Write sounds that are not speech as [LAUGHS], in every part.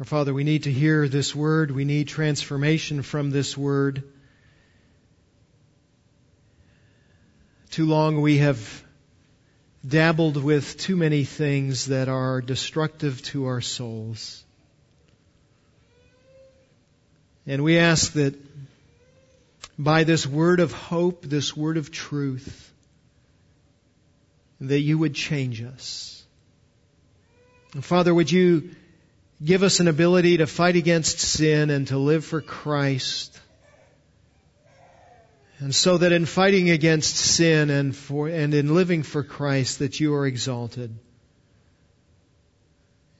Our Father, we need to hear this word. We need transformation from this word. Too long we have dabbled with too many things that are destructive to our souls. And we ask that by this word of hope, this word of truth, that you would change us. And Father, would you Give us an ability to fight against sin and to live for Christ. And so that in fighting against sin and for, and in living for Christ that you are exalted.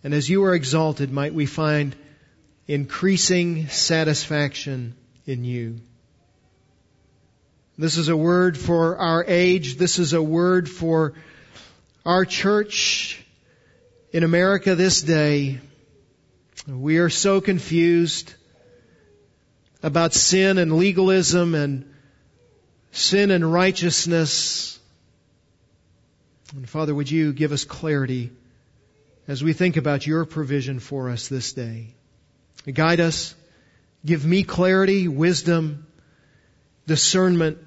And as you are exalted, might we find increasing satisfaction in you. This is a word for our age. This is a word for our church in America this day. We are so confused about sin and legalism and sin and righteousness. And Father, would you give us clarity as we think about your provision for us this day? Guide us. Give me clarity, wisdom, discernment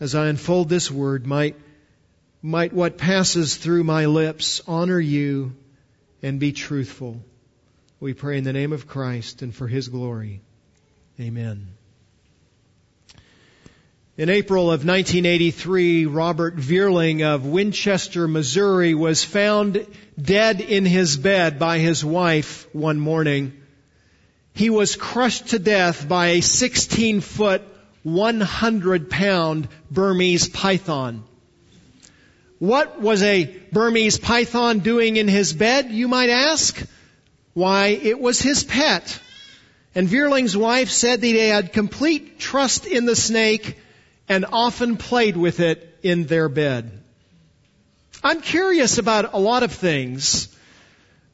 as I unfold this word. Might, might what passes through my lips honor you and be truthful. We pray in the name of Christ and for His glory. Amen. In April of 1983, Robert Vierling of Winchester, Missouri was found dead in his bed by his wife one morning. He was crushed to death by a 16 foot, 100 pound Burmese python. What was a Burmese python doing in his bed, you might ask? Why, it was his pet. And Vierling's wife said that he had complete trust in the snake and often played with it in their bed. I'm curious about a lot of things,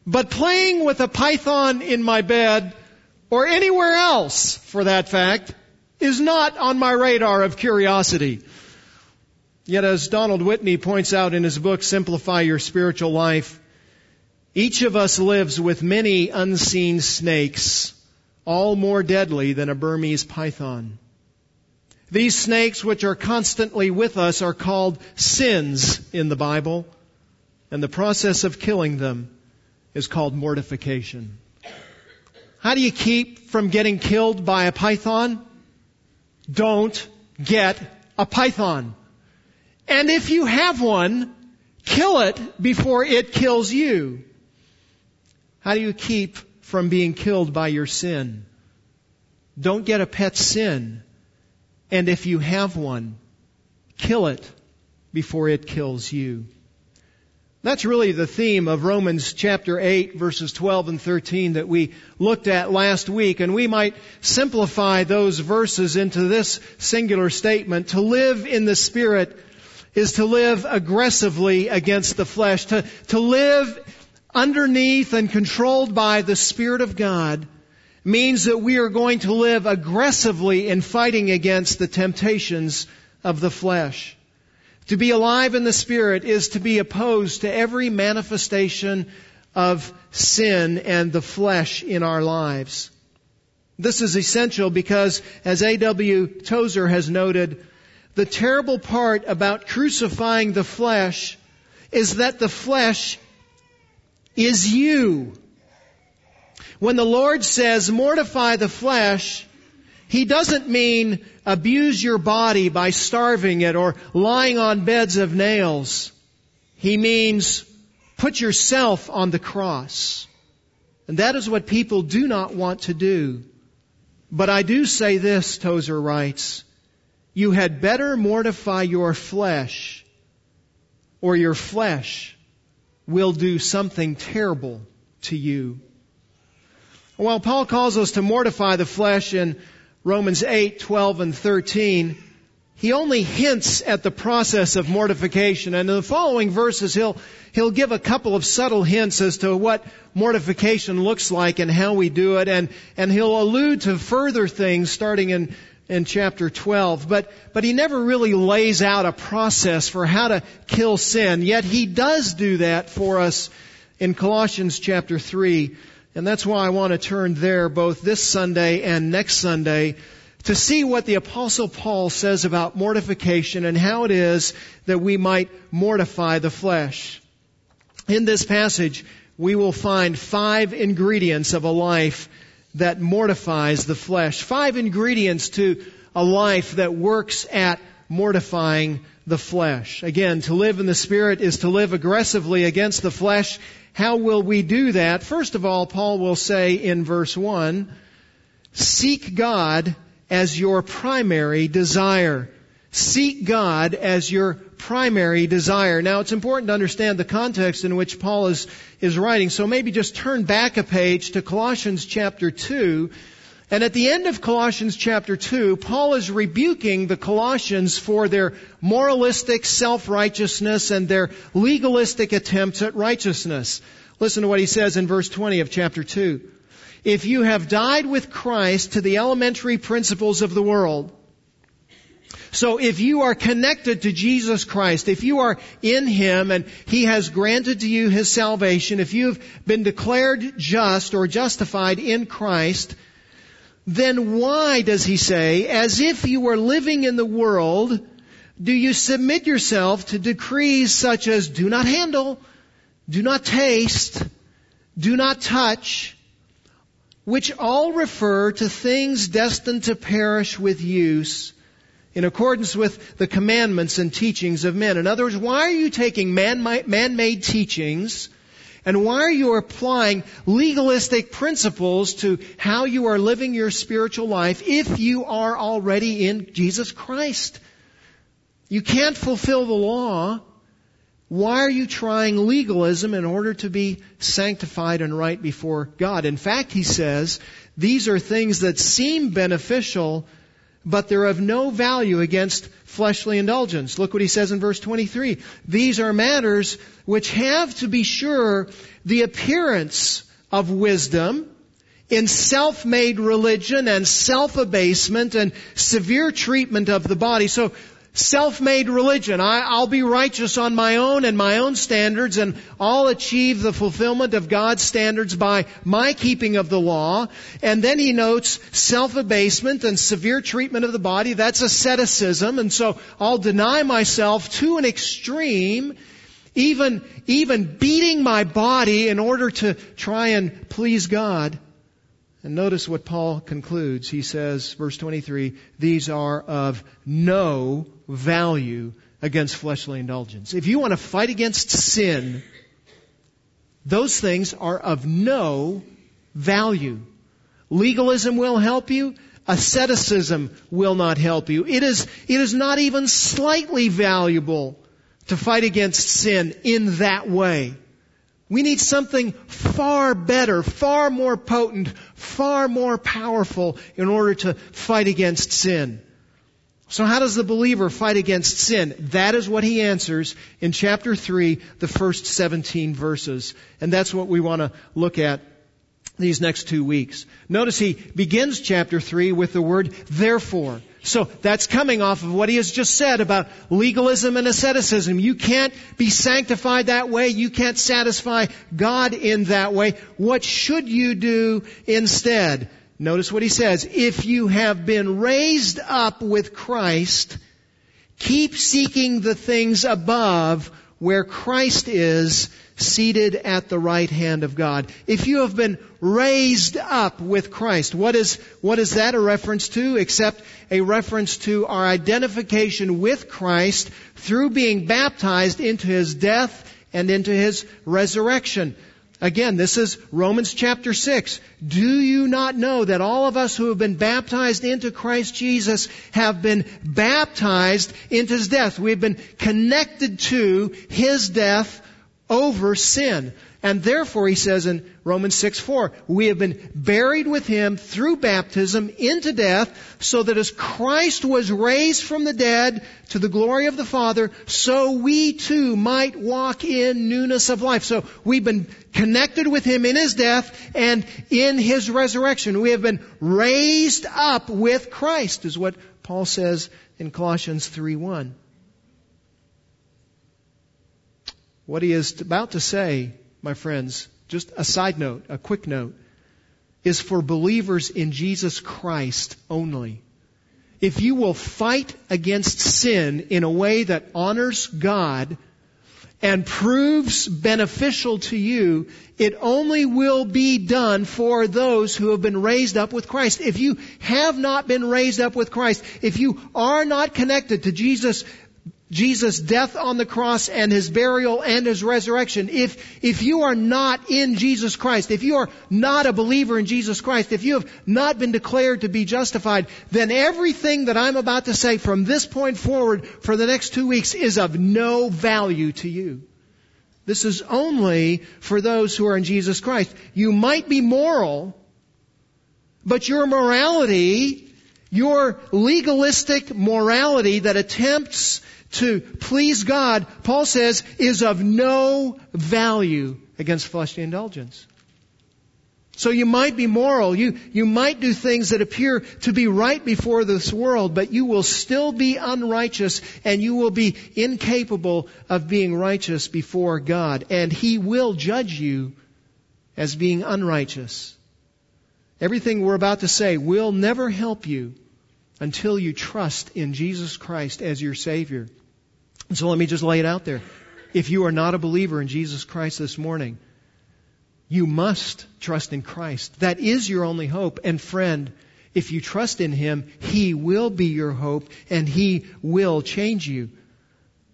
but playing with a python in my bed, or anywhere else for that fact, is not on my radar of curiosity. Yet as Donald Whitney points out in his book, Simplify Your Spiritual Life, each of us lives with many unseen snakes, all more deadly than a Burmese python. These snakes, which are constantly with us, are called sins in the Bible, and the process of killing them is called mortification. How do you keep from getting killed by a python? Don't get a python. And if you have one, kill it before it kills you. How do you keep from being killed by your sin? Don't get a pet sin. And if you have one, kill it before it kills you. That's really the theme of Romans chapter 8 verses 12 and 13 that we looked at last week. And we might simplify those verses into this singular statement. To live in the Spirit is to live aggressively against the flesh. To, to live underneath and controlled by the Spirit of God means that we are going to live aggressively in fighting against the temptations of the flesh. To be alive in the Spirit is to be opposed to every manifestation of sin and the flesh in our lives. This is essential because, as A.W. Tozer has noted, the terrible part about crucifying the flesh is that the flesh is you. When the Lord says mortify the flesh, He doesn't mean abuse your body by starving it or lying on beds of nails. He means put yourself on the cross. And that is what people do not want to do. But I do say this, Tozer writes, you had better mortify your flesh or your flesh will do something terrible to you. While Paul calls us to mortify the flesh in Romans 8, 12, and 13, he only hints at the process of mortification. And in the following verses, he'll, he'll give a couple of subtle hints as to what mortification looks like and how we do it. And, and he'll allude to further things starting in in chapter 12, but, but he never really lays out a process for how to kill sin. Yet he does do that for us in Colossians chapter 3 And that's why I want to turn there both this Sunday and next Sunday to see what the apostle Paul says about mortification and how it is that we might mortify the flesh. In this passage, we will find five ingredients of a life that mortifies the flesh. Five ingredients to a life that works at mortifying the flesh. Again, to live in the Spirit is to live aggressively against the flesh. How will we do that? First of all, Paul will say in verse 1, seek God as your primary desire. Seek God as your primary desire. Now it's important to understand the context in which Paul is, is writing, so maybe just turn back a page to Colossians chapter 2 and at the end of Colossians chapter 2, Paul is rebuking the Colossians for their moralistic self-righteousness and their legalistic attempts at righteousness. Listen to what he says in verse 20 of chapter 2. If you have died with Christ to the elementary principles of the world, so if you are connected to Jesus Christ, if you are in Him and He has granted to you His salvation, if you've been declared just or justified in Christ, then why does he say, as if you were living in the world, do you submit yourself to decrees such as do not handle, do not taste, do not touch, which all refer to things destined to perish with use in accordance with the commandments and teachings of men. In other words, why are you taking man-made teachings and why are you applying legalistic principles to how you are living your spiritual life if you are already in Jesus Christ? You can't fulfill the law. Why are you trying legalism in order to be sanctified and right before God? In fact, he says, these are things that seem beneficial, but they're of no value against fleshly indulgence. Look what he says in verse 23. These are matters which have to be sure the appearance of wisdom in self-made religion and self-abasement and severe treatment of the body. So self-made religion. I, will be righteous on my own and my own standards and I'll achieve the fulfillment of God's standards by my keeping of the law. And then he notes self-abasement and severe treatment of the body. That's asceticism. And so I'll deny myself to an extreme, even, even beating my body in order to try and please God. And notice what Paul concludes. He says, verse 23, these are of no value against fleshly indulgence. If you want to fight against sin, those things are of no value. Legalism will help you. Asceticism will not help you. It is, it is not even slightly valuable to fight against sin in that way. We need something far better, far more potent, far more powerful in order to fight against sin. So how does the believer fight against sin? That is what he answers in chapter 3, the first 17 verses. And that's what we want to look at these next two weeks. Notice he begins chapter 3 with the word therefore. So that's coming off of what he has just said about legalism and asceticism. You can't be sanctified that way. You can't satisfy God in that way. What should you do instead? Notice what he says. If you have been raised up with Christ, keep seeking the things above where Christ is seated at the right hand of God. If you have been raised up with Christ, what is, what is that a reference to? Except a reference to our identification with Christ through being baptized into His death and into His resurrection. Again, this is Romans chapter 6. Do you not know that all of us who have been baptized into Christ Jesus have been baptized into His death? We've been connected to His death over sin. And therefore, he says in Romans 6 4, we have been buried with him through baptism into death, so that as Christ was raised from the dead to the glory of the Father, so we too might walk in newness of life. So we've been connected with him in his death and in his resurrection. We have been raised up with Christ, is what Paul says in Colossians 3 1. What he is about to say, my friends, just a side note, a quick note. is for believers in Jesus Christ only. If you will fight against sin in a way that honors God and proves beneficial to you, it only will be done for those who have been raised up with Christ. If you have not been raised up with Christ, if you are not connected to Jesus Jesus' death on the cross and His burial and His resurrection, if, if you are not in Jesus Christ, if you are not a believer in Jesus Christ, if you have not been declared to be justified, then everything that I'm about to say from this point forward for the next two weeks is of no value to you. This is only for those who are in Jesus Christ. You might be moral, but your morality, your legalistic morality that attempts to please God, Paul says, is of no value against fleshly indulgence. So you might be moral, you, you might do things that appear to be right before this world, but you will still be unrighteous and you will be incapable of being righteous before God. And He will judge you as being unrighteous. Everything we're about to say will never help you until you trust in Jesus Christ as your Savior. And so let me just lay it out there. If you are not a believer in Jesus Christ this morning, you must trust in Christ. That is your only hope. And friend, if you trust in Him, He will be your hope and He will change you.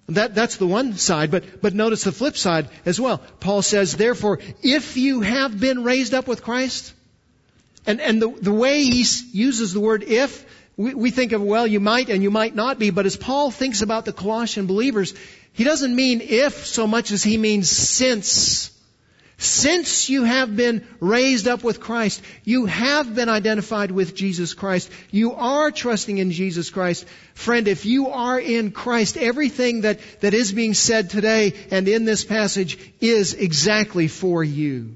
That, that's the one side, but, but notice the flip side as well. Paul says, therefore, if you have been raised up with Christ, and, and the, the way he uses the word if we, we think of, well, you might and you might not be, but as Paul thinks about the Colossian believers, he doesn't mean if so much as he means since. Since you have been raised up with Christ, you have been identified with Jesus Christ, you are trusting in Jesus Christ. Friend, if you are in Christ, everything that, that is being said today and in this passage is exactly for you.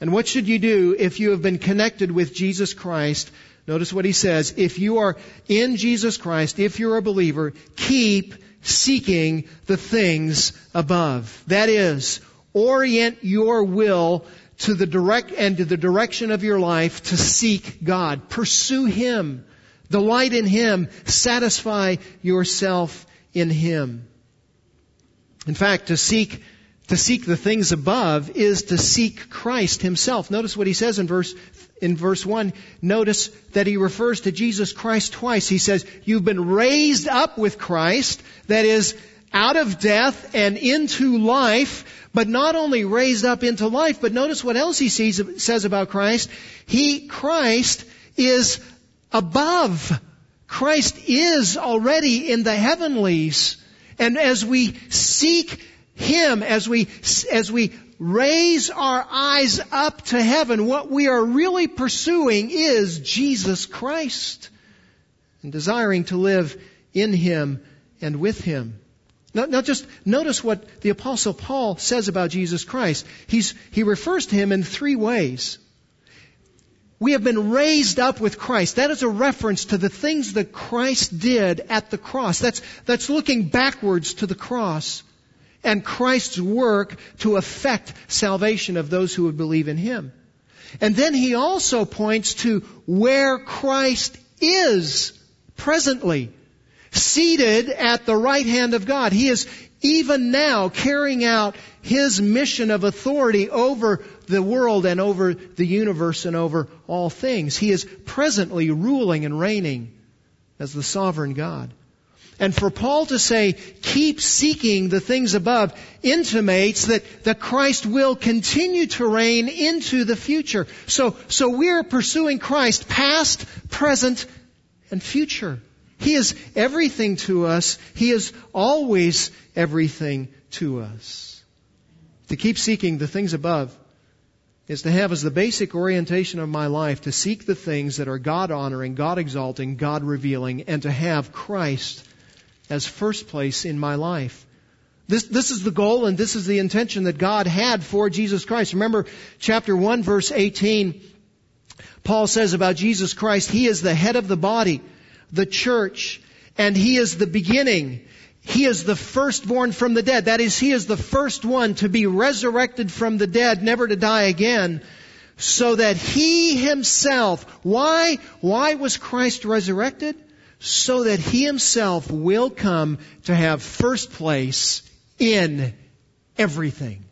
And what should you do if you have been connected with Jesus Christ Notice what he says. If you are in Jesus Christ, if you're a believer, keep seeking the things above. That is, orient your will to the direct and to the direction of your life to seek God. Pursue Him. Delight in Him. Satisfy yourself in Him. In fact, to seek to seek the things above is to seek Christ himself. Notice what he says in verse in verse 1, notice that he refers to Jesus Christ twice. He says, You've been raised up with Christ, that is, out of death and into life, but not only raised up into life, but notice what else he sees, says about Christ. He, Christ, is above. Christ is already in the heavenlies. And as we seek Him, as we, as we raise our eyes up to heaven, what we are really pursuing is Jesus Christ and desiring to live in Him and with Him. Now, now just notice what the apostle Paul says about Jesus Christ. He's, he refers to Him in three ways. We have been raised up with Christ. That is a reference to the things that Christ did at the cross. That's, that's looking backwards to the cross and Christ's work to effect salvation of those who would believe in Him. And then he also points to where Christ is presently, seated at the right hand of God. He is even now carrying out his mission of authority over the world and over the universe and over all things. He is presently ruling and reigning as the sovereign God. And for Paul to say, keep seeking the things above, intimates that, that Christ will continue to reign into the future. So, so we're pursuing Christ past, present, and future. He is everything to us. He is always everything to us. To keep seeking the things above is to have as the basic orientation of my life to seek the things that are God honoring, God exalting, God revealing, and to have Christ as first place in my life. This, this is the goal and this is the intention that God had for Jesus Christ. Remember chapter 1 verse 18, Paul says about Jesus Christ, He is the head of the body, the church, and He is the beginning. He is the firstborn from the dead. That is, He is the first one to be resurrected from the dead, never to die again. so that he himself, why, why was Christ resurrected? So that he himself will come to have first place in everything.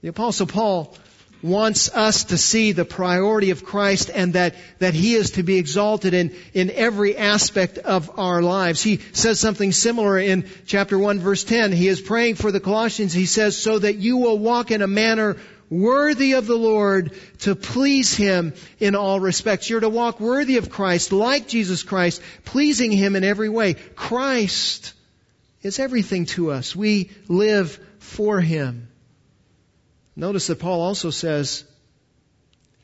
The apostle Paul wants us to see the priority of Christ and that, that He is to be exalted in, in every aspect of our lives. He says something similar in chapter 1 verse 10. He is praying for the Colossians. He says, so that you will walk in a manner worthy of the Lord to please Him in all respects. You're to walk worthy of Christ, like Jesus Christ, pleasing Him in every way. Christ is everything to us. We live for Him. Notice that Paul also says,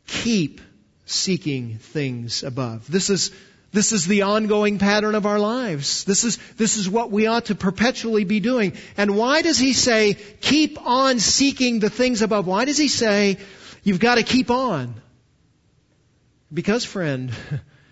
keep seeking things above. This is, this is the ongoing pattern of our lives. This is, this is what we ought to perpetually be doing. And why does he say, keep on seeking the things above? Why does he say, you've got to keep on? Because, friend,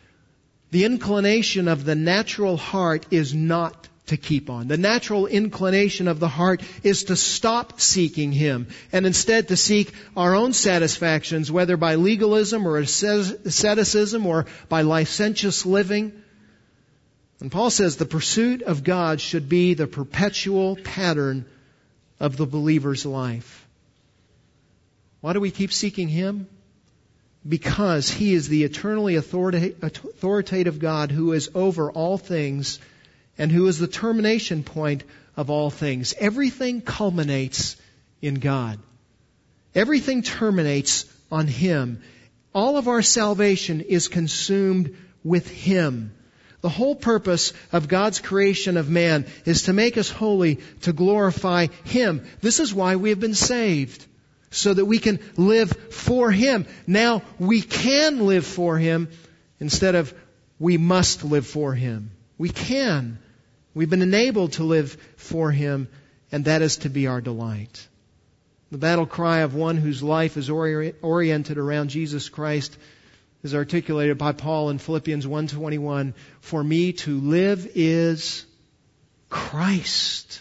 [LAUGHS] the inclination of the natural heart is not to keep on. The natural inclination of the heart is to stop seeking Him and instead to seek our own satisfactions, whether by legalism or asceticism or by licentious living. And Paul says the pursuit of God should be the perpetual pattern of the believer's life. Why do we keep seeking Him? Because He is the eternally authoritative God who is over all things and who is the termination point of all things. Everything culminates in God. Everything terminates on Him. All of our salvation is consumed with Him. The whole purpose of God's creation of man is to make us holy, to glorify Him. This is why we have been saved. So that we can live for Him. Now, we can live for Him instead of we must live for Him. We can. We've been enabled to live for Him, and that is to be our delight. The battle cry of one whose life is ori- oriented around Jesus Christ is articulated by Paul in Philippians 1:21, "For me to live is Christ."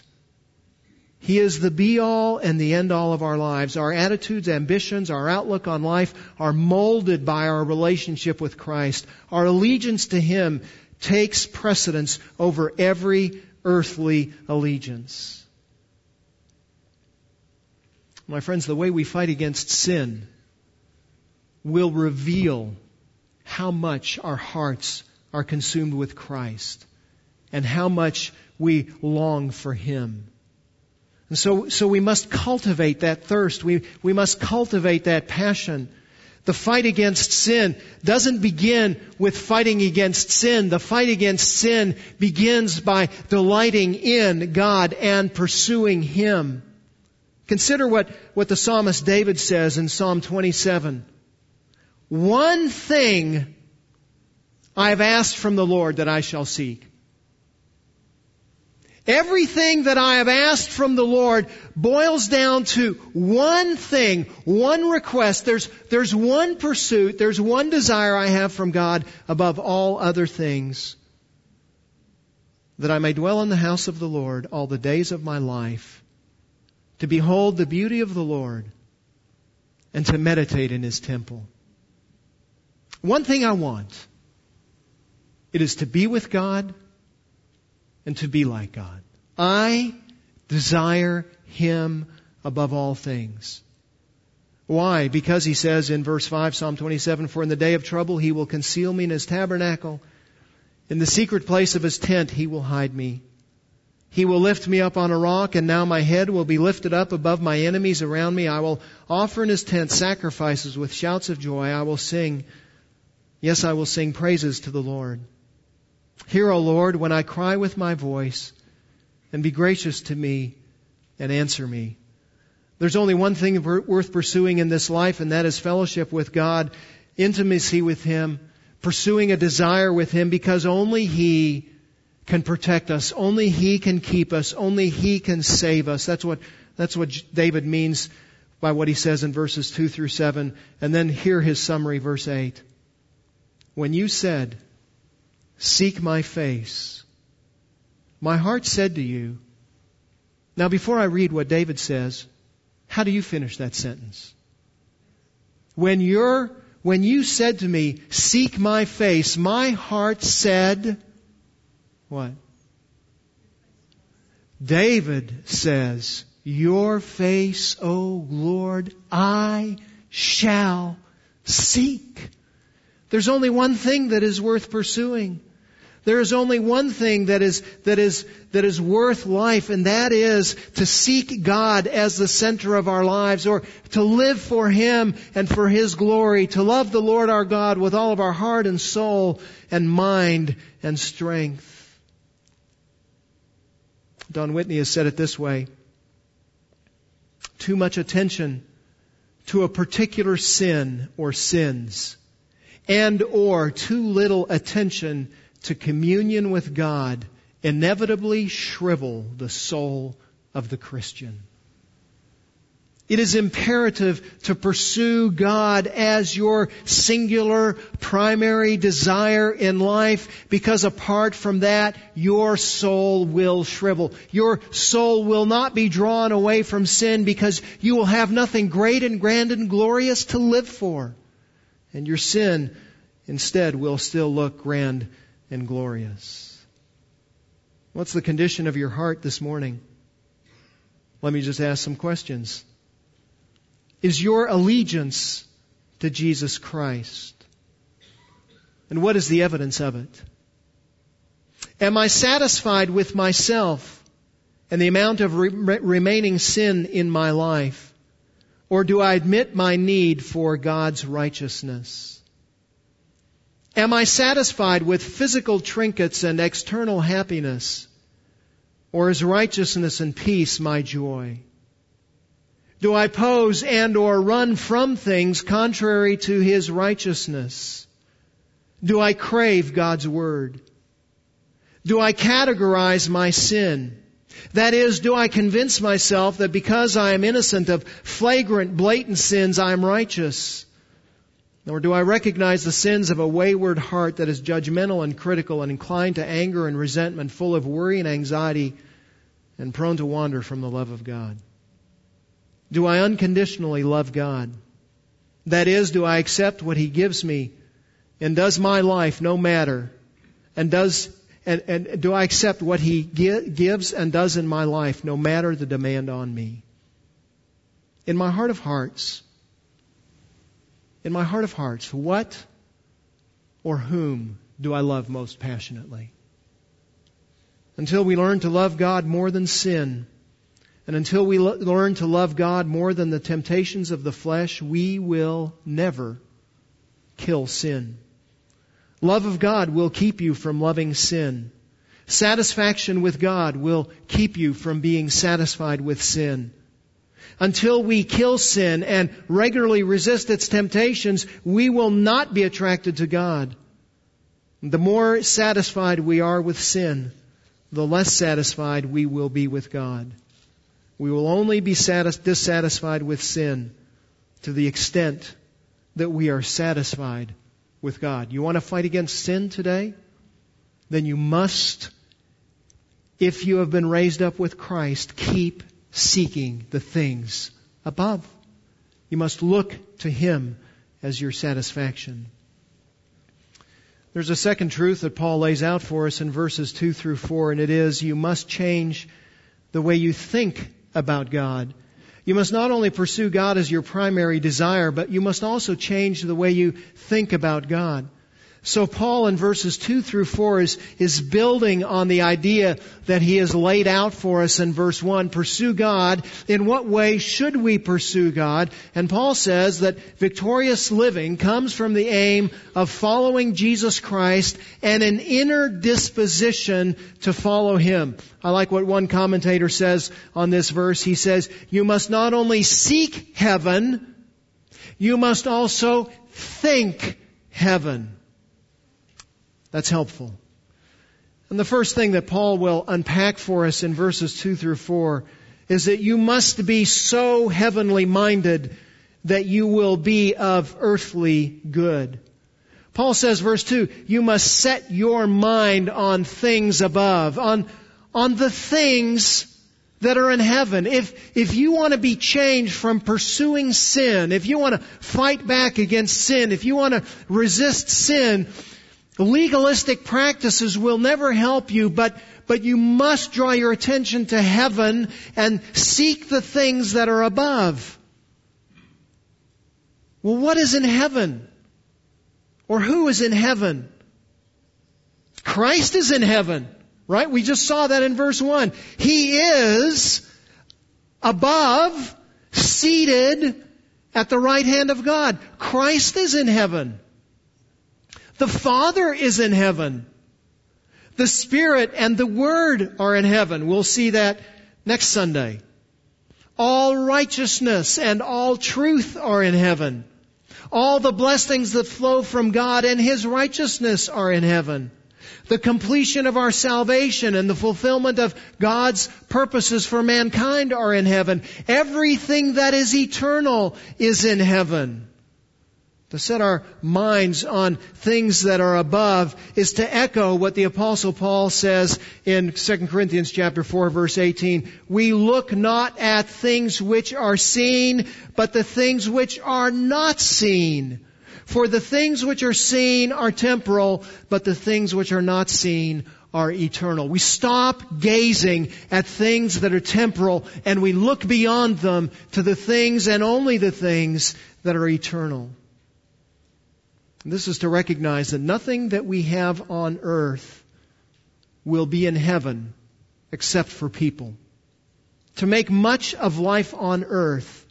He is the be all and the end all of our lives. Our attitudes, ambitions, our outlook on life are molded by our relationship with Christ. Our allegiance to Him takes precedence over every earthly allegiance. My friends, the way we fight against sin will reveal how much our hearts are consumed with Christ and how much we long for Him. And so, so we must cultivate that thirst. We, we must cultivate that passion. The fight against sin doesn't begin with fighting against sin. The fight against sin begins by delighting in God and pursuing Him. Consider what, what the psalmist David says in Psalm 27. One thing I have asked from the Lord that I shall seek Everything that I have asked from the Lord boils down to one thing, one request. There's, there's one pursuit, there's one desire I have from God above all other things. That I may dwell in the house of the Lord all the days of my life, to behold the beauty of the Lord, and to meditate in His temple. One thing I want, it is to be with God and to be like God. I desire Him above all things. Why? Because he says in verse 5, Psalm 27, For in the day of trouble he will conceal me in his tabernacle. In the secret place of his tent he will hide me. He will lift me up on a rock, and now my head will be lifted up above my enemies around me. I will offer in his tent sacrifices with shouts of joy. I will sing, yes, I will sing praises to the Lord. Hear, O Lord, when I cry with my voice, and be gracious to me and answer me. There's only one thing worth pursuing in this life, and that is fellowship with God, intimacy with Him, pursuing a desire with Him, because only He can protect us. Only He can keep us. Only He can save us. That's what, that's what David means by what he says in verses 2 through 7. And then hear his summary, verse 8. When you said, Seek my face. My heart said to you, now before I read what David says, how do you finish that sentence? When you're, when you said to me, seek my face, my heart said, what? David says, your face, O Lord, I shall seek. There's only one thing that is worth pursuing. There is only one thing that is, that is, that is worth life, and that is to seek God as the center of our lives, or to live for Him and for His glory, to love the Lord our God with all of our heart and soul and mind and strength. Don Whitney has said it this way. Too much attention to a particular sin or sins and or too little attention to communion with God inevitably shrivel the soul of the Christian. It is imperative to pursue God as your singular primary desire in life because apart from that, your soul will shrivel. Your soul will not be drawn away from sin because you will have nothing great and grand and glorious to live for. And your sin instead will still look grand and glorious. What's the condition of your heart this morning? Let me just ask some questions. Is your allegiance to Jesus Christ? And what is the evidence of it? Am I satisfied with myself and the amount of re- remaining sin in my life? Or do I admit my need for God's righteousness? Am I satisfied with physical trinkets and external happiness? Or is righteousness and peace my joy? Do I pose and or run from things contrary to His righteousness? Do I crave God's Word? Do I categorize my sin? That is, do I convince myself that because I am innocent of flagrant, blatant sins, I am righteous? Nor do I recognize the sins of a wayward heart that is judgmental and critical and inclined to anger and resentment, full of worry and anxiety, and prone to wander from the love of God? Do I unconditionally love God? That is, do I accept what He gives me? And does my life no matter? And does and, and do I accept what He gives and does in my life, no matter the demand on me? In my heart of hearts, in my heart of hearts, what or whom do I love most passionately? Until we learn to love God more than sin, and until we lo- learn to love God more than the temptations of the flesh, we will never kill sin. Love of God will keep you from loving sin. Satisfaction with God will keep you from being satisfied with sin. Until we kill sin and regularly resist its temptations, we will not be attracted to God. The more satisfied we are with sin, the less satisfied we will be with God. We will only be satis- dissatisfied with sin to the extent that we are satisfied with God. You want to fight against sin today? Then you must, if you have been raised up with Christ, keep seeking the things above. You must look to Him as your satisfaction. There's a second truth that Paul lays out for us in verses 2 through 4, and it is you must change the way you think about God. You must not only pursue God as your primary desire, but you must also change the way you think about God. So Paul in verses 2 through 4 is, is building on the idea that he has laid out for us in verse 1. Pursue God. In what way should we pursue God? And Paul says that victorious living comes from the aim of following Jesus Christ and an inner disposition to follow Him. I like what one commentator says on this verse. He says, you must not only seek heaven, you must also think heaven. That's helpful. And the first thing that Paul will unpack for us in verses 2 through 4 is that you must be so heavenly minded that you will be of earthly good. Paul says, verse 2, you must set your mind on things above, on, on the things that are in heaven. If, if you want to be changed from pursuing sin, if you want to fight back against sin, if you want to resist sin, legalistic practices will never help you, but, but you must draw your attention to heaven and seek the things that are above. Well, what is in heaven? Or who is in heaven? Christ is in heaven. Right? We just saw that in verse 1. He is above, seated at the right hand of God. Christ is in heaven. The Father is in heaven. The Spirit and the Word are in heaven. We'll see that next Sunday. All righteousness and all truth are in heaven. All the blessings that flow from God and His righteousness are in heaven. The completion of our salvation and the fulfillment of God's purposes for mankind are in heaven. Everything that is eternal is in heaven. To set our minds on things that are above is to echo what the apostle Paul says in 2 Corinthians chapter 4 verse 18. We look not at things which are seen, but the things which are not seen. For the things which are seen are temporal, but the things which are not seen are eternal. We stop gazing at things that are temporal and we look beyond them to the things and only the things that are eternal. This is to recognize that nothing that we have on earth will be in heaven except for people. To make much of life on earth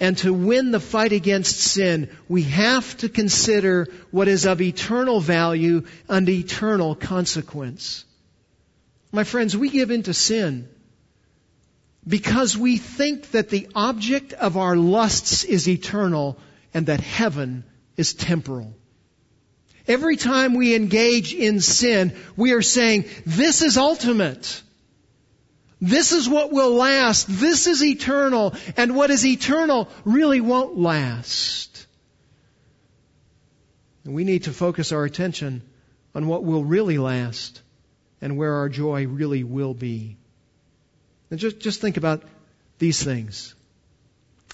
and to win the fight against sin, we have to consider what is of eternal value and eternal consequence. My friends, we give in to sin because we think that the object of our lusts is eternal and that heaven is temporal. Every time we engage in sin, we are saying, this is ultimate. This is what will last. This is eternal. And what is eternal really won't last. And we need to focus our attention on what will really last and where our joy really will be. And just, just think about these things.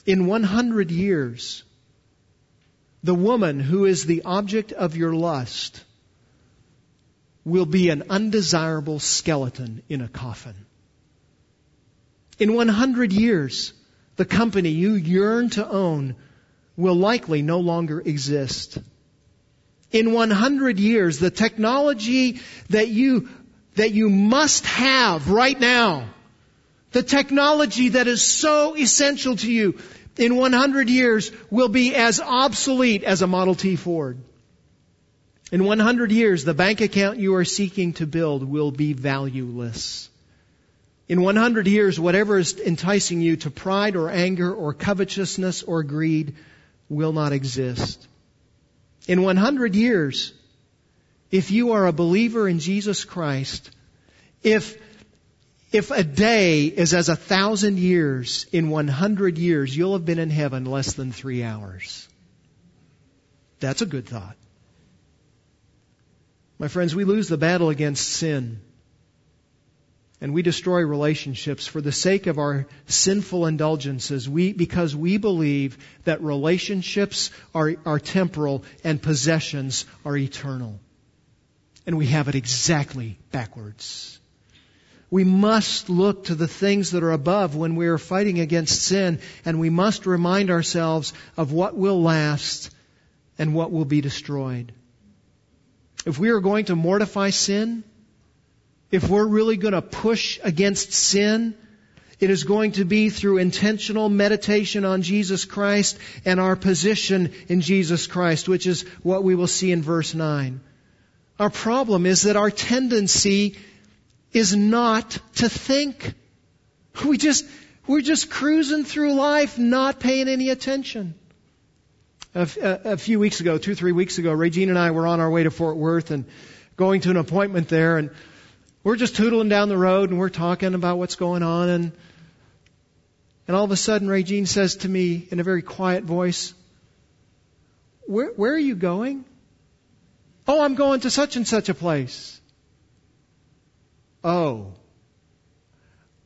In 100 years, the woman who is the object of your lust will be an undesirable skeleton in a coffin. In 100 years, the company you yearn to own will likely no longer exist. In 100 years, the technology that you, that you must have right now, the technology that is so essential to you, in 100 years will be as obsolete as a Model T Ford. In 100 years, the bank account you are seeking to build will be valueless. In 100 years, whatever is enticing you to pride or anger or covetousness or greed will not exist. In 100 years, if you are a believer in Jesus Christ, if, if a day is as a thousand years, in 100 years, you'll have been in heaven less than three hours. That's a good thought. My friends, we lose the battle against sin and we destroy relationships for the sake of our sinful indulgences we, because we believe that relationships are, are temporal and possessions are eternal. And we have it exactly backwards. We must look to the things that are above when we are fighting against sin, and we must remind ourselves of what will last and what will be destroyed. If we are going to mortify sin, if we're really going to push against sin, it is going to be through intentional meditation on Jesus Christ and our position in Jesus Christ, which is what we will see in verse 9. Our problem is that our tendency is not to think. We just, we're just cruising through life, not paying any attention. A, few weeks ago, two, three weeks ago, Regine and I were on our way to Fort Worth and going to an appointment there and we're just tootling down the road and we're talking about what's going on and and all of a sudden Regine says to me in a very quiet voice, where, where are you going? Oh, I'm going to such and such a place. Oh.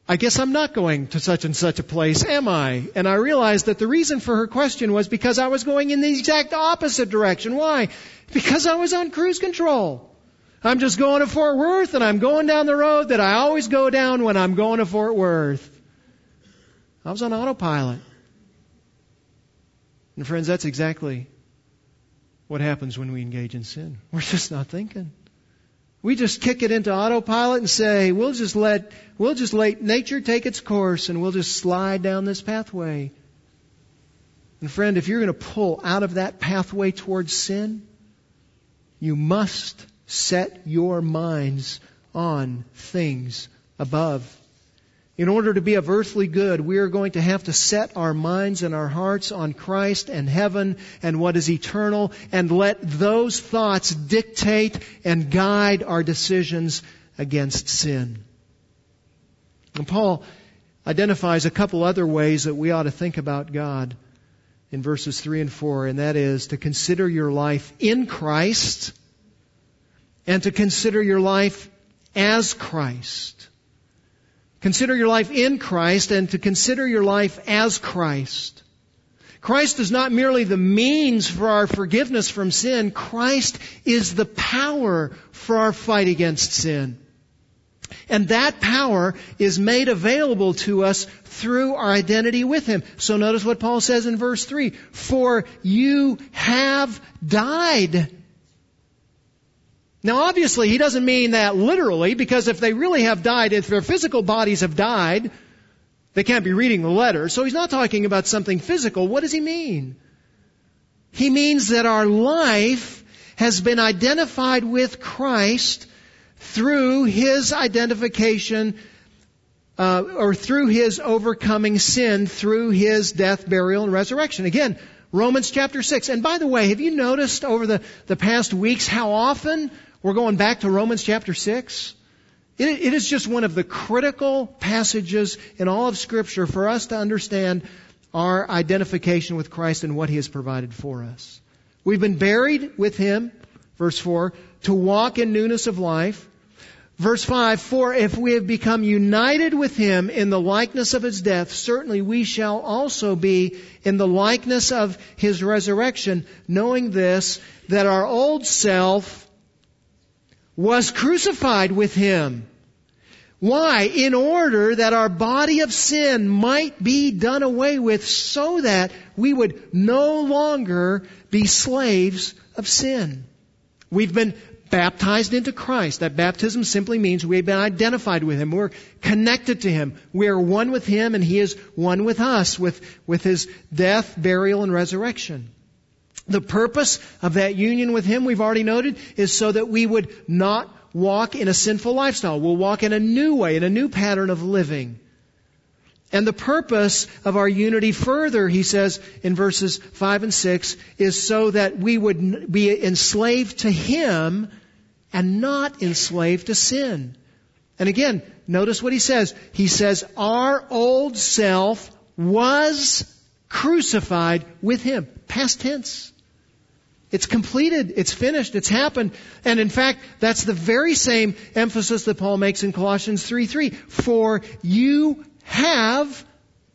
I guess I'm not going to such and such a place, am I? And I realized that the reason for her question was because I was going in the exact opposite direction. Why? Because I was on cruise control. I'm just going to Fort Worth and I'm going down the road that I always go down when I'm going to Fort Worth. I was on autopilot. And friends, that's exactly what happens when we engage in sin. We're just not thinking. We just kick it into autopilot and say, we'll just let, we'll just let nature take its course and we'll just slide down this pathway. And friend, if you're going to pull out of that pathway towards sin, you must set your minds on things above. In order to be of earthly good, we are going to have to set our minds and our hearts on Christ and heaven and what is eternal and let those thoughts dictate and guide our decisions against sin. And Paul identifies a couple other ways that we ought to think about God in verses 3 and 4, and that is to consider your life in Christ and to consider your life as Christ. Consider your life in Christ and to consider your life as Christ. Christ is not merely the means for our forgiveness from sin. Christ is the power for our fight against sin. And that power is made available to us through our identity with Him. So notice what Paul says in verse 3. For you have died now obviously he doesn't mean that literally because if they really have died, if their physical bodies have died, they can't be reading the letter. So he's not talking about something physical. What does he mean? He means that our life has been identified with Christ through his identification uh, or through his overcoming sin through his death, burial, and resurrection. Again, Romans chapter 6. And by the way, have you noticed over the, the past weeks how often we're going back to Romans chapter 6. It, it is just one of the critical passages in all of Scripture for us to understand our identification with Christ and what He has provided for us. We've been buried with Him, verse 4, to walk in newness of life. Verse 5, for if we have become united with him in the likeness of his death, certainly we shall also be in the likeness of his resurrection, knowing this, that our old self was crucified with him. Why? In order that our body of sin might be done away with so that we would no longer be slaves of sin. We've been baptized into Christ. That baptism simply means we've been identified with Him. We're connected to Him. We are one with Him and He is one with us with, with His death, burial, and resurrection. The purpose of that union with Him, we've already noted, is so that we would not walk in a sinful lifestyle. We'll walk in a new way, in a new pattern of living. And the purpose of our unity further, he says in verses 5 and 6, is so that we would be enslaved to Him and not enslaved to sin. And again, notice what he says. He says, our old self was crucified with Him. Past tense. It's completed. It's finished. It's happened. And in fact, that's the very same emphasis that Paul makes in Colossians 3 3. For you have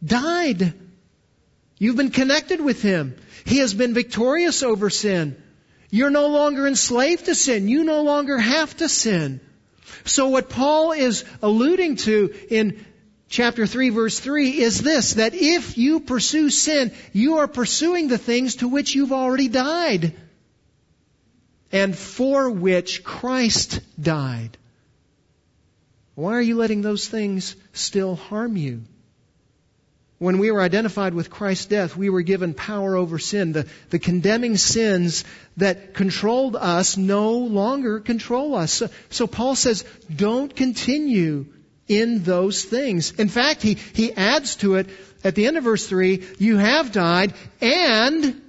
died. You've been connected with Him. He has been victorious over sin. You're no longer enslaved to sin. You no longer have to sin. So what Paul is alluding to in chapter 3 verse 3 is this, that if you pursue sin, you are pursuing the things to which you've already died and for which Christ died. Why are you letting those things still harm you? When we were identified with Christ's death, we were given power over sin. The, the condemning sins that controlled us no longer control us. So, so Paul says, don't continue in those things. In fact, he, he adds to it at the end of verse 3, you have died and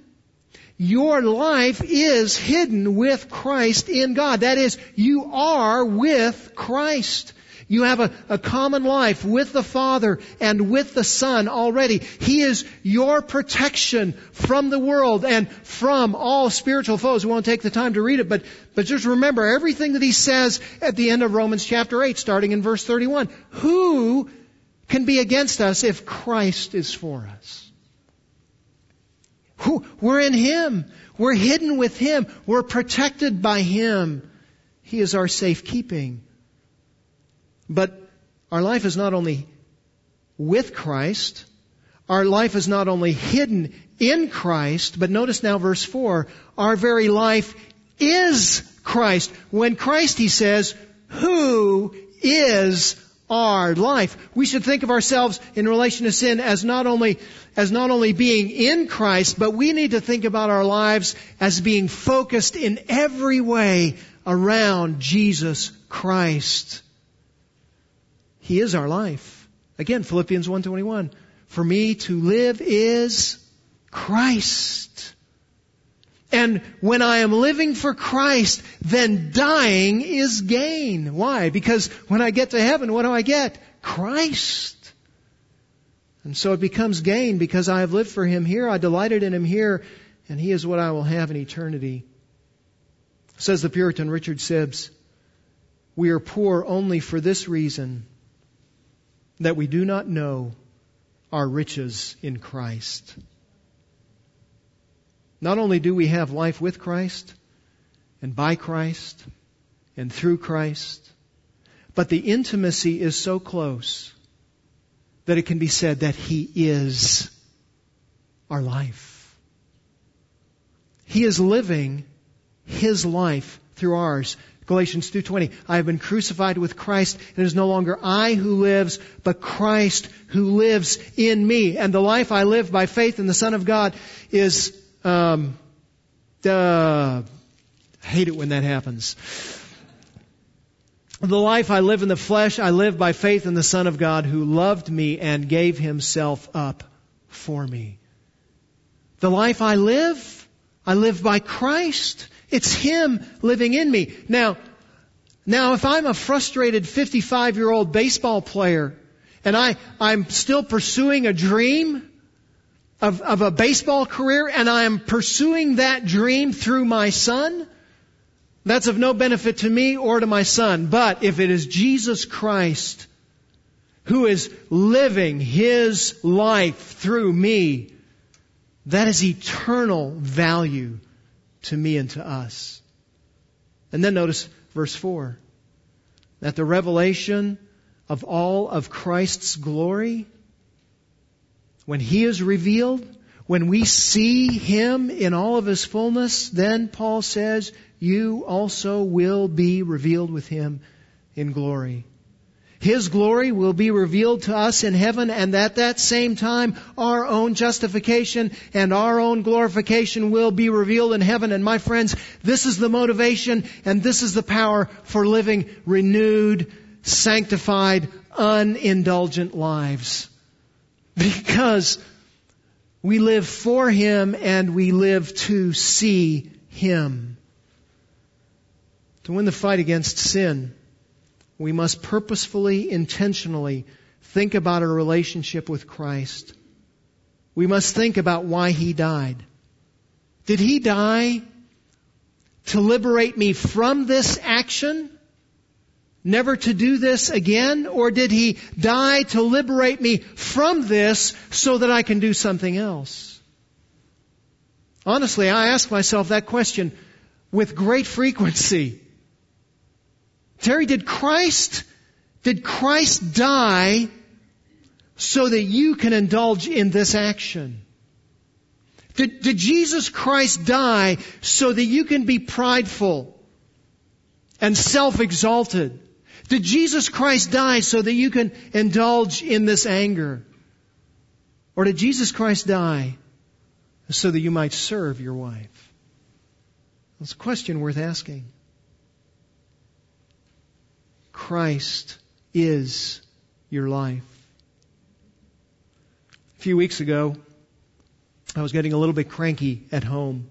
your life is hidden with Christ in God. That is, you are with Christ. You have a, a, common life with the Father and with the Son already. He is your protection from the world and from all spiritual foes. We won't take the time to read it, but, but just remember everything that he says at the end of Romans chapter 8, starting in verse 31. Who can be against us if Christ is for us? We're in Him. We're hidden with Him. We're protected by Him. He is our safekeeping. But our life is not only with Christ, our life is not only hidden in Christ, but notice now verse 4, our very life is Christ. When Christ, he says, who is our life. We should think of ourselves in relation to sin as not only, as not only being in Christ, but we need to think about our lives as being focused in every way around Jesus Christ. He is our life. Again, Philippians 1:21. For me to live is Christ. And when I am living for Christ, then dying is gain. Why? Because when I get to heaven, what do I get? Christ. And so it becomes gain because I have lived for Him here, I delighted in Him here, and He is what I will have in eternity. Says the Puritan Richard Sibbes, we are poor only for this reason, that we do not know our riches in Christ. Not only do we have life with Christ and by Christ and through Christ, but the intimacy is so close that it can be said that He is our life. He is living His life through ours. Galatians 2:20 I have been crucified with Christ and it is no longer I who lives but Christ who lives in me and the life I live by faith in the Son of God is um, I hate it when that happens. The life I live in the flesh, I live by faith in the Son of God who loved me and gave himself up for me. The life I live, I live by Christ. It's Him living in me. Now, now if I'm a frustrated 55 year old baseball player and I, I'm still pursuing a dream, of, of a baseball career and I am pursuing that dream through my son, that's of no benefit to me or to my son. But if it is Jesus Christ who is living his life through me, that is eternal value to me and to us. And then notice verse 4 that the revelation of all of Christ's glory when He is revealed, when we see Him in all of His fullness, then Paul says, you also will be revealed with Him in glory. His glory will be revealed to us in heaven and at that same time our own justification and our own glorification will be revealed in heaven. And my friends, this is the motivation and this is the power for living renewed, sanctified, unindulgent lives. Because we live for Him and we live to see Him. To win the fight against sin, we must purposefully, intentionally think about our relationship with Christ. We must think about why He died. Did He die to liberate me from this action? Never to do this again? Or did he die to liberate me from this so that I can do something else? Honestly, I ask myself that question with great frequency. Terry, did Christ, did Christ die so that you can indulge in this action? Did, did Jesus Christ die so that you can be prideful and self-exalted? Did Jesus Christ die so that you can indulge in this anger? Or did Jesus Christ die so that you might serve your wife? It's a question worth asking. Christ is your life. A few weeks ago, I was getting a little bit cranky at home.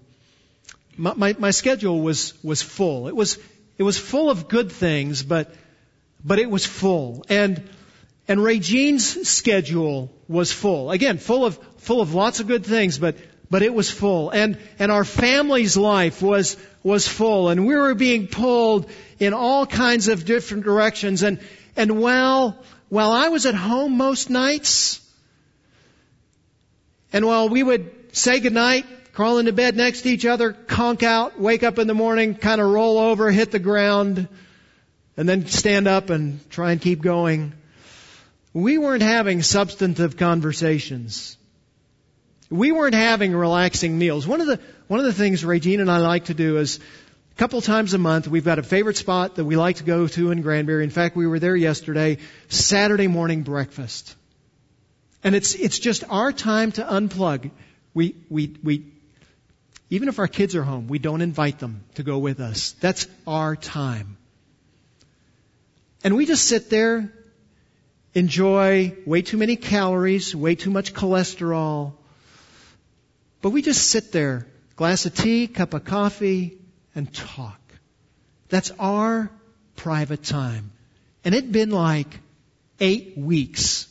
My, my, my schedule was, was full. It was, it was full of good things, but but it was full. And, and Regine's schedule was full. Again, full of, full of lots of good things, but, but it was full. And, and our family's life was, was full. And we were being pulled in all kinds of different directions. And, And while, while I was at home most nights, and while we would say goodnight, crawl into bed next to each other, conk out, wake up in the morning, kind of roll over, hit the ground, and then stand up and try and keep going. We weren't having substantive conversations. We weren't having relaxing meals. One of the, one of the things Regine and I like to do is a couple times a month, we've got a favorite spot that we like to go to in Granbury. In fact, we were there yesterday, Saturday morning breakfast. And it's, it's just our time to unplug. We, we, we, even if our kids are home, we don't invite them to go with us. That's our time. And we just sit there, enjoy way too many calories, way too much cholesterol. But we just sit there, glass of tea, cup of coffee, and talk. That's our private time. And it'd been like eight weeks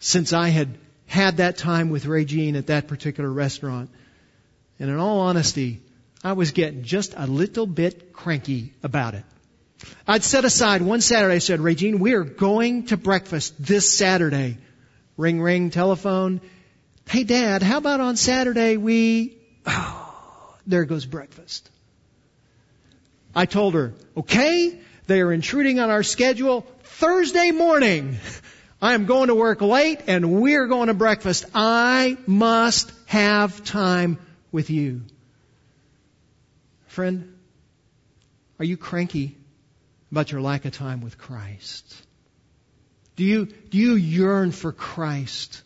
since I had had that time with Ray Regine at that particular restaurant. And in all honesty, I was getting just a little bit cranky about it. I'd set aside one Saturday, I said, Regine, we are going to breakfast this Saturday. Ring, ring, telephone. Hey dad, how about on Saturday we, oh, [SIGHS] there goes breakfast. I told her, okay, they are intruding on our schedule Thursday morning. I am going to work late and we're going to breakfast. I must have time with you. Friend, are you cranky about your lack of time with Christ? Do you, do you yearn for Christ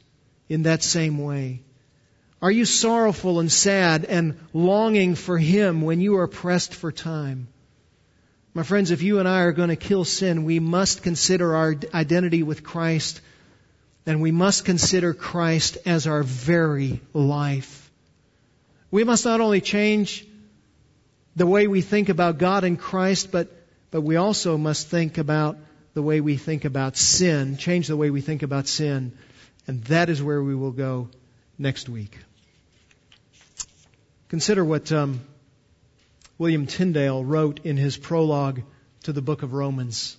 in that same way? Are you sorrowful and sad and longing for Him when you are pressed for time? My friends, if you and I are going to kill sin, we must consider our identity with Christ and we must consider Christ as our very life. We must not only change the way we think about God and Christ, but, but we also must think about the way we think about sin, change the way we think about sin. And that is where we will go next week. Consider what um, William Tyndale wrote in his prologue to the book of Romans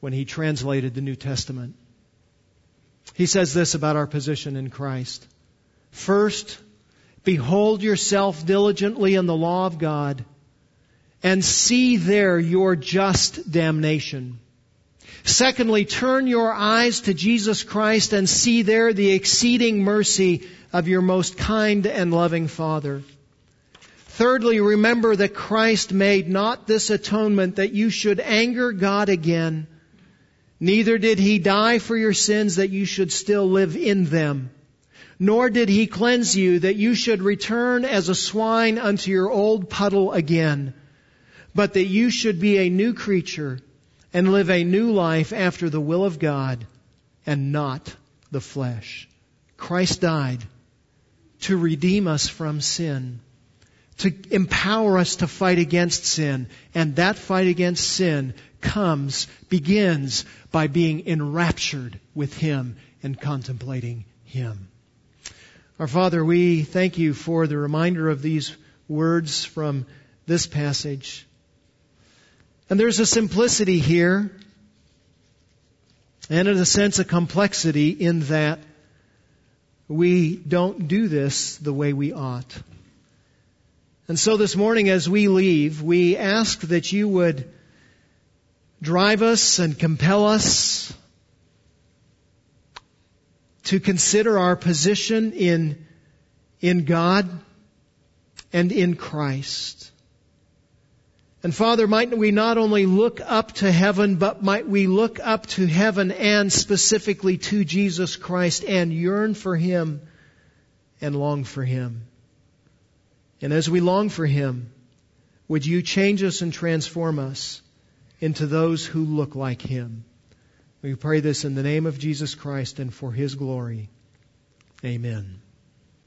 when he translated the New Testament. He says this about our position in Christ. First, behold yourself diligently in the law of God and see there your just damnation. Secondly, turn your eyes to Jesus Christ and see there the exceeding mercy of your most kind and loving Father. Thirdly, remember that Christ made not this atonement that you should anger God again. Neither did he die for your sins that you should still live in them. Nor did he cleanse you that you should return as a swine unto your old puddle again. But that you should be a new creature and live a new life after the will of God and not the flesh. Christ died to redeem us from sin to empower us to fight against sin. And that fight against sin comes, begins by being enraptured with Him and contemplating Him. Our Father, we thank you for the reminder of these words from this passage. And there's a simplicity here, and in a sense a complexity in that we don't do this the way we ought. And so this morning as we leave, we ask that you would drive us and compel us to consider our position in, in God and in Christ. And Father, might we not only look up to heaven, but might we look up to heaven and specifically to Jesus Christ and yearn for Him and long for Him. And as we long for Him, would you change us and transform us into those who look like Him? We pray this in the name of Jesus Christ and for His glory. Amen.